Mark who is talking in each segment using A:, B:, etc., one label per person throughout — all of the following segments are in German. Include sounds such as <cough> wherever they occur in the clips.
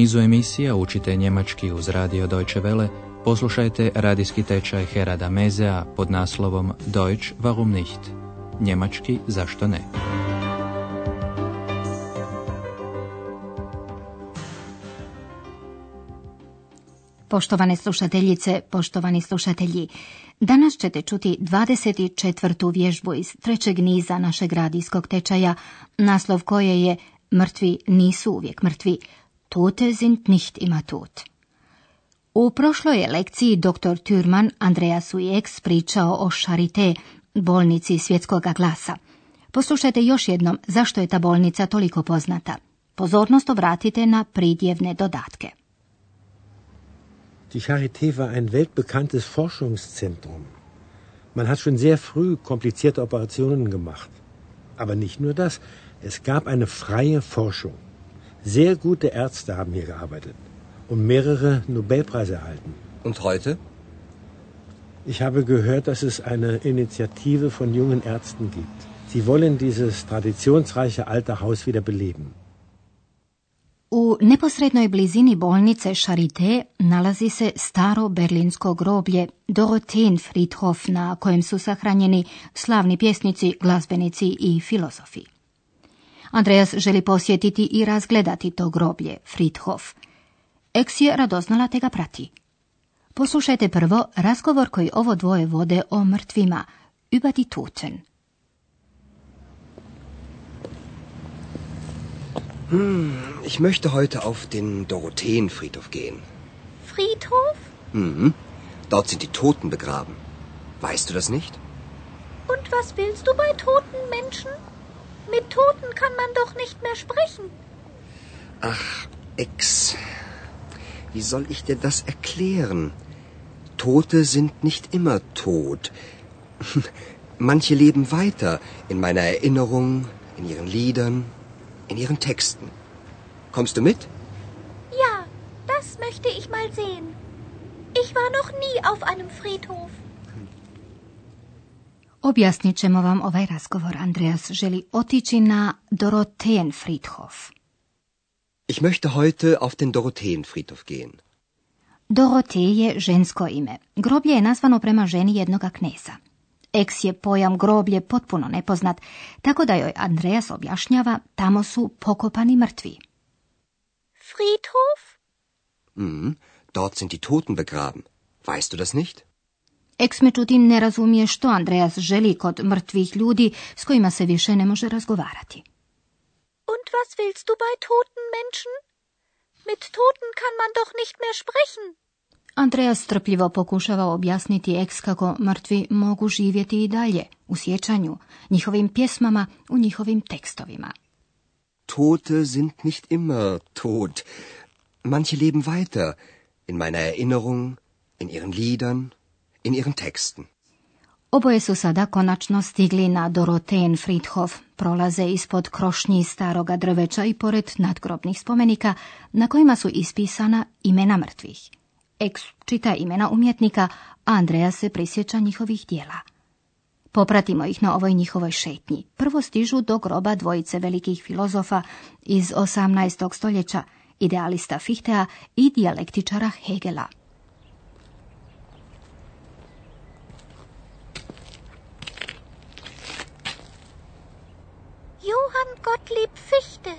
A: nizu emisija učite njemački uz radio Deutsche Welle, poslušajte radijski tečaj Herada Mezea pod naslovom Deutsch warum nicht? Njemački zašto ne?
B: Poštovane slušateljice, poštovani slušatelji, danas ćete čuti 24. vježbu iz trećeg niza našeg radijskog tečaja, naslov koje je Mrtvi nisu uvijek mrtvi, Tote sind nicht immer tot. U prošloj je lekciji dr. Thürmann Andreas Ujeks pričao o Charité, bolnici svjetskog glasa. Poslušajte još jednom zašto je ta bolnica toliko poznata. Pozornost obratite na pridjevne dodatke.
C: Die Charité war ein weltbekanntes Forschungszentrum. Man hat schon sehr früh komplizierte Operationen gemacht. Aber nicht nur das, es gab eine freie Forschung. Sehr gute Ärzte haben hier gearbeitet und mehrere Nobelpreise erhalten.
D: Und heute?
C: Ich habe gehört, dass es eine Initiative von jungen Ärzten gibt. Sie wollen dieses traditionsreiche alte Haus wieder beleben.
B: U neposrednoj blizini bolnice Charité nalazi se staro berlinsko groblje Dorotheen Friedhof na kojem su sahranjeni slavni pjesnici, glazbenici i filozofi. Andreas želi posjetiti i razgledati to groblje, Friedhof. Eks je radoznala te ga prati. Poslušajte prvo razgovor koji ovo dvoje vode o mrtvima, über die Toten.
D: Hm, ich möchte heute auf den Dorotheenfriedhof gehen.
E: Friedhof?
D: Mhm. Dort sind die Toten begraben. Weißt du das nicht?
E: Und was willst du bei toten Menschen? Mit Toten kann man doch nicht mehr sprechen.
D: Ach, Ex. Wie soll ich dir das erklären? Tote sind nicht immer tot. <laughs> Manche leben weiter in meiner Erinnerung, in ihren Liedern, in ihren Texten. Kommst du mit?
E: Ja, das möchte ich mal sehen. Ich war noch nie auf einem Friedhof.
B: Objasnit ćemo vam ovaj razgovor. Andreas želi otići na Dorotheen Friedhof.
D: Ich möchte heute auf den Dorotheenfriedhof gehen.
B: Dorotej je žensko ime. Groblje je nazvano prema ženi jednoga kneza. Eks je pojam groblje potpuno nepoznat, tako da joj Andreas objašnjava tamo su pokopani mrtvi.
E: Friedhof?
D: Mhm, dort sind die Toten begraben. Weißt du das nicht?
B: Eks međutim ne razumije što Andreas želi kod mrtvih ljudi s kojima se više ne može razgovarati.
E: Und was willst du bei toten Menschen? Mit Toten kann man doch nicht mehr sprechen.
B: Andreas strpljivo pokušava objasniti eks kako mrtvi mogu živjeti i dalje, u sjećanju, njihovim pjesmama, u njihovim tekstovima.
D: Tote sind nicht immer tot. Manche leben weiter in meiner Erinnerung, in ihren Liedern, in ihren Texten.
B: Oboje su sada konačno stigli na Dorotheen Friedhof, prolaze ispod krošnji staroga drveća i pored nadgrobnih spomenika na kojima su ispisana imena mrtvih. Eks čita imena umjetnika, a Andreja se prisjeća njihovih dijela. Popratimo ih na ovoj njihovoj šetnji. Prvo stižu do groba dvojice velikih filozofa iz 18. stoljeća, idealista Fichtea i dijalektičara Hegela.
E: Johann Gottlieb Fichte.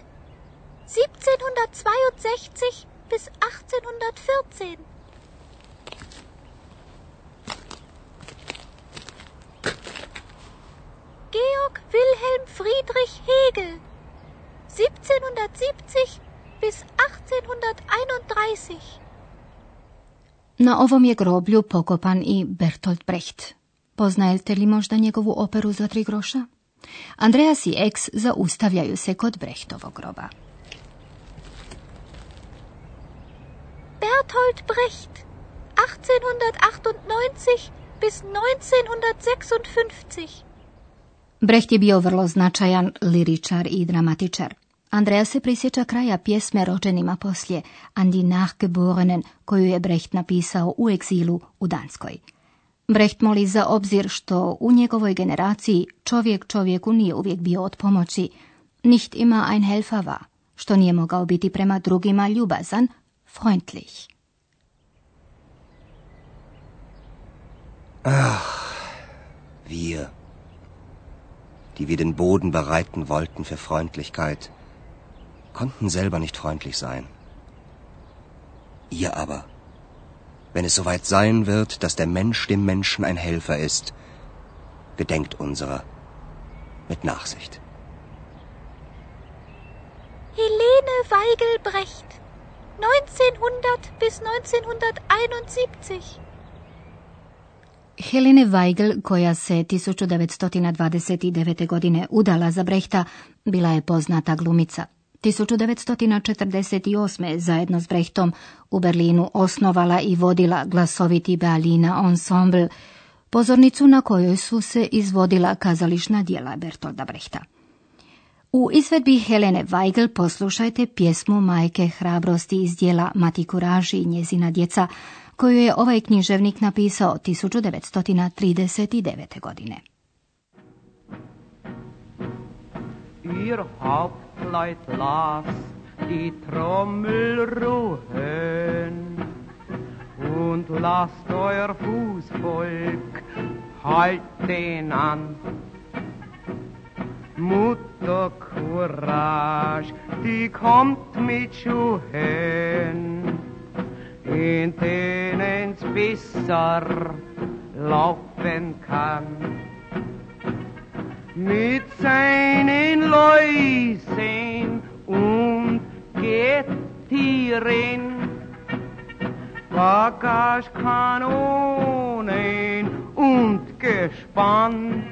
E: 1762 bis 1814. Georg Wilhelm Friedrich Hegel. 1770 bis 1831.
B: Na ovom je groblju pokopan i Bertolt Brecht. Poznajete li možda njegovu operu za tri groša? Andreas i Eks zaustavljaju se kod Brechtovog groba.
E: Bertolt Brecht. 1898 bis 1956.
B: Brecht je bio vrlo značajan liričar i dramatičar. Andreja se prisjeća kraja pjesme rođenima poslije, Andi Nachgeborenen, koju je Brecht napisao u egzilu u Danskoj. Brecht moli za obzir što u njegovoj generaciji čovjek čovjeku nije uvijek bio od pomoći, nicht ima ein Helfer war, što nije mogao biti prema drugima ljubazan, freundlich.
D: Ach, wir, die wir den Boden bereiten wollten für Freundlichkeit, konnten selber nicht freundlich sein. Ihr aber, wenn es soweit sein wird, dass der Mensch dem Menschen ein Helfer ist, gedenkt unserer mit Nachsicht.
E: Helene Weigelbrecht, 1900 bis 1971.
B: Helene Weigel, koja se 1929. godine udala za Brehta, bila je poznata glumica. 1948. zajedno s Brechtom u Berlinu osnovala i vodila glasoviti Berlina Ensemble, pozornicu na kojoj su se izvodila kazališna dijela Bertolda Brehta. U izvedbi Helene Weigel poslušajte pjesmu Majke hrabrosti iz dijela Mati Kuraži i njezina djeca, koju je ovaj književnik napisao 1939. godine.
F: Ihr Hauptleut las die Trommel ruhen und lasst euer Fußvolk halt den an. Mutter Courage, die kommt mit Schuhen, in denen's besser laufen kann. Mit seinen Läusen und Gettieren, Bagagekanonen und Gespann.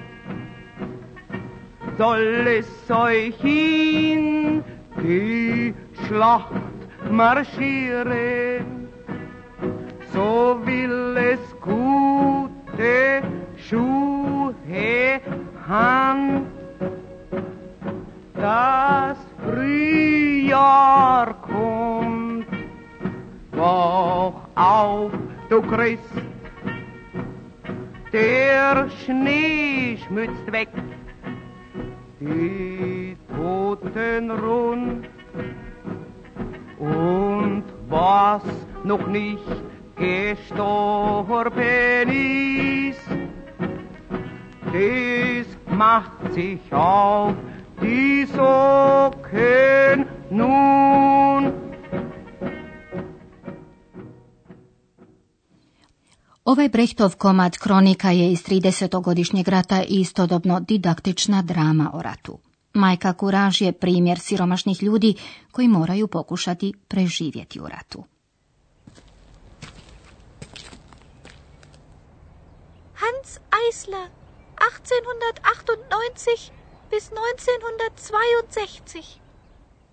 F: Soll es euch in die Schlacht marschieren, so will es gute Schuhe han. Das Frühjahr kommt, wach auf, du Christ, der Schnee schmützt weg die Toten rund. Und was noch nicht gestorben ist, das macht sich auf die Socken nun.
B: Ovaj Brechtov komad kronika je iz 30-godišnjeg rata i istodobno didaktična drama o ratu. Majka Kuraž je primjer siromašnih ljudi koji moraju pokušati preživjeti u ratu.
E: Hans Eisler, 1898 bis 1962.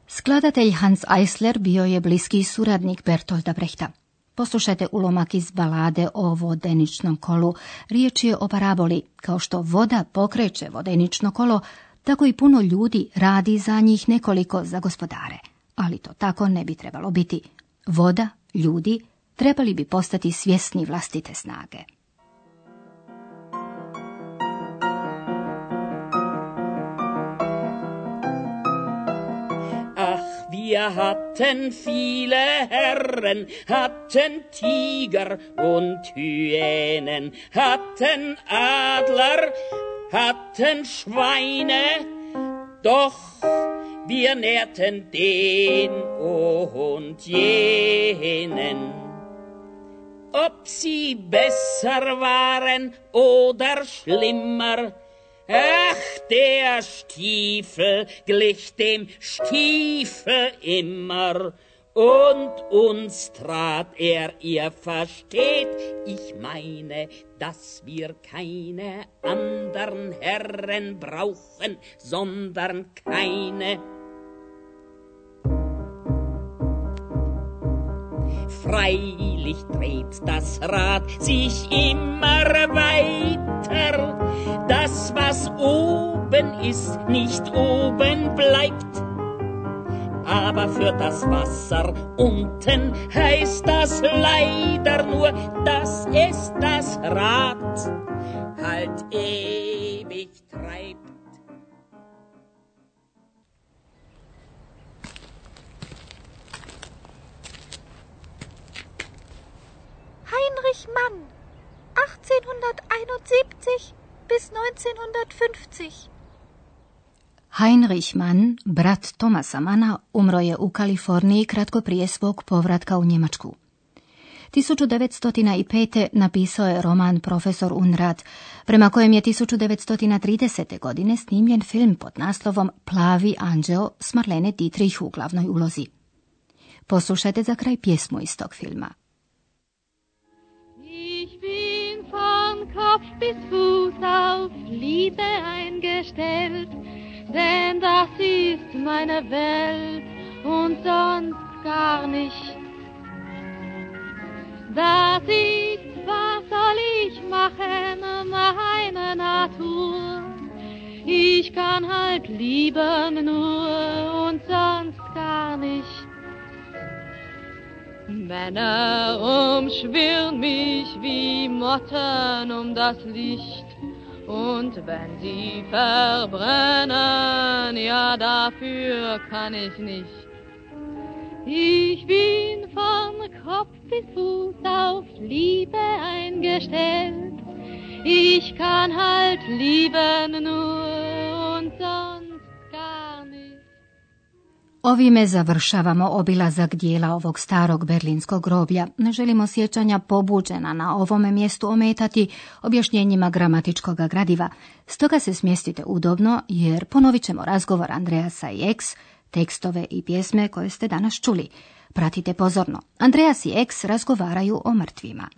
B: Skladatelj Hans Eisler bio je bliski suradnik Bertolda Brechta. Poslušajte ulomak iz balade o vodeničnom kolu. Riječ je o paraboli. Kao što voda pokreće vodenično kolo, tako i puno ljudi radi za njih nekoliko za gospodare. Ali to tako ne bi trebalo biti. Voda, ljudi, trebali bi postati svjesni vlastite snage.
G: Wir hatten viele Herren, hatten Tiger und Hyänen, hatten Adler, hatten Schweine, doch wir nährten den und jenen. Ob sie besser waren oder schlimmer, Ach, der Stiefel glich dem Stiefel immer, und uns trat er, ihr versteht, ich meine, dass wir keine andern Herren brauchen, sondern keine. Freilich dreht das Rad sich immer weiter, weiter. Das, was oben ist, nicht oben bleibt. Aber für das Wasser unten heißt das leider nur, das ist das Rad, halt ewig treibt.
E: Heinrich Mann. 1871 bis 1950.
B: Heinrich Mann, brat Tomasa Mana, umro je u Kaliforniji kratko prije svog povratka u Njemačku. 1905. napisao je roman Profesor Unrat, prema kojem je 1930. godine snimljen film pod naslovom Plavi anđeo s Marlene Dietrich u glavnoj ulozi. Poslušajte za kraj pjesmu iz tog filma.
H: Kopf bis Fuß auf Liebe eingestellt, denn das ist meine Welt und sonst gar nicht. Das ist, was soll ich machen, meine Natur. Ich kann halt lieben nur und sonst gar nicht. Männer umschwirren mich wie Motten um das Licht. Und wenn sie verbrennen, ja dafür kann ich nicht. Ich bin von Kopf bis Fuß auf Liebe eingestellt. Ich kann halt lieben nur und nicht.
B: Ovime završavamo obilazak dijela ovog starog berlinskog groblja. Ne želimo sjećanja pobuđena na ovome mjestu ometati objašnjenjima gramatičkog gradiva. Stoga se smjestite udobno jer ponovit ćemo razgovor Andreasa i Eks, tekstove i pjesme koje ste danas čuli. Pratite pozorno. Andreas i Eks razgovaraju o mrtvima.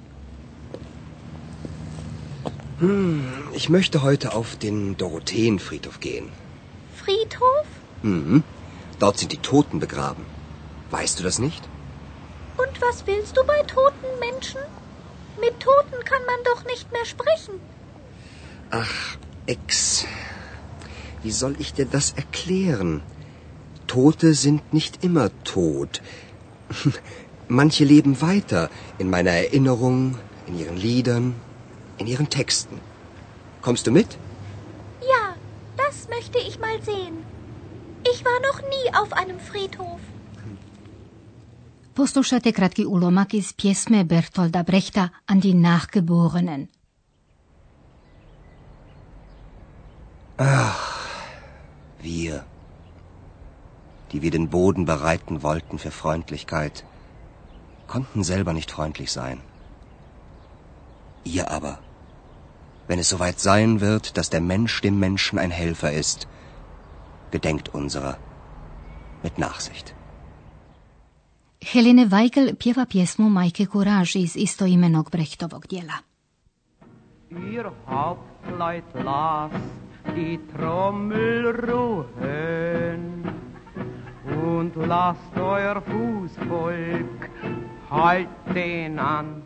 D: Hm, ich möchte heute auf den Dorotheenfriedhof gehen.
E: Friedhof?
D: Mhm. Dort sind die Toten begraben. Weißt du das nicht?
E: Und was willst du bei toten Menschen? Mit Toten kann man doch nicht mehr sprechen.
D: Ach, Ex. Wie soll ich dir das erklären? Tote sind nicht immer tot. <laughs> Manche leben weiter in meiner Erinnerung, in ihren Liedern, in ihren Texten. Kommst du mit?
E: Ja, das möchte ich mal sehen. Ich war noch nie auf einem Friedhof.
B: Poslušajte kratki ulomak iz pjesme Bertolda Brechta An die Nachgeborenen.
D: Ach, wir, die wir den Boden bereiten wollten für Freundlichkeit, konnten selber nicht freundlich sein. Ihr aber, wenn es soweit sein wird, dass der Mensch dem Menschen ein Helfer ist, gedenkt unserer mit Nachsicht.
B: Helene Weigel pjeva pjesmu Majke Kuraž iz istoimenog Brechtovog dijela.
F: Ihr Hauptleut las die Trommel ruhen und lasst euer Fußvolk halten an.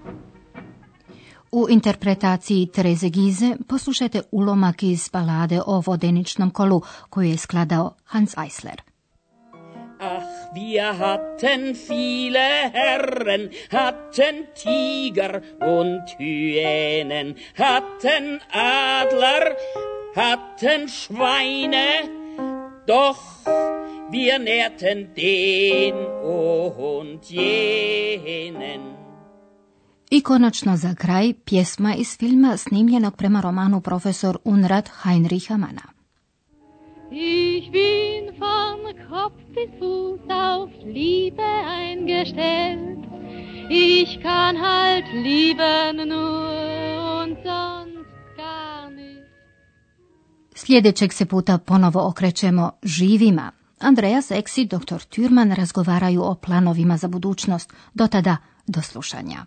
B: U interpretaciji Tereze Gize poslušajte ulomak iz balade o vodeničnom kolu koju je skladao Hans Eisler.
G: Ach, wir hatten viele Herren, hatten Tiger und Hyänen, hatten Adler, hatten Schweine, doch wir nährten den und jenen.
B: I konačno za kraj pjesma iz filma snimljenog prema romanu profesor Unrat Heinricha Mana.
H: Ich bin von Kopf bis Fuß auf Liebe eingestellt. Ich kann halt lieben nur und sonst gar nicht.
B: Sljedećeg se puta ponovo okrećemo živima. Andreas Eks i dr. Türman razgovaraju o planovima za budućnost. Do tada, do slušanja.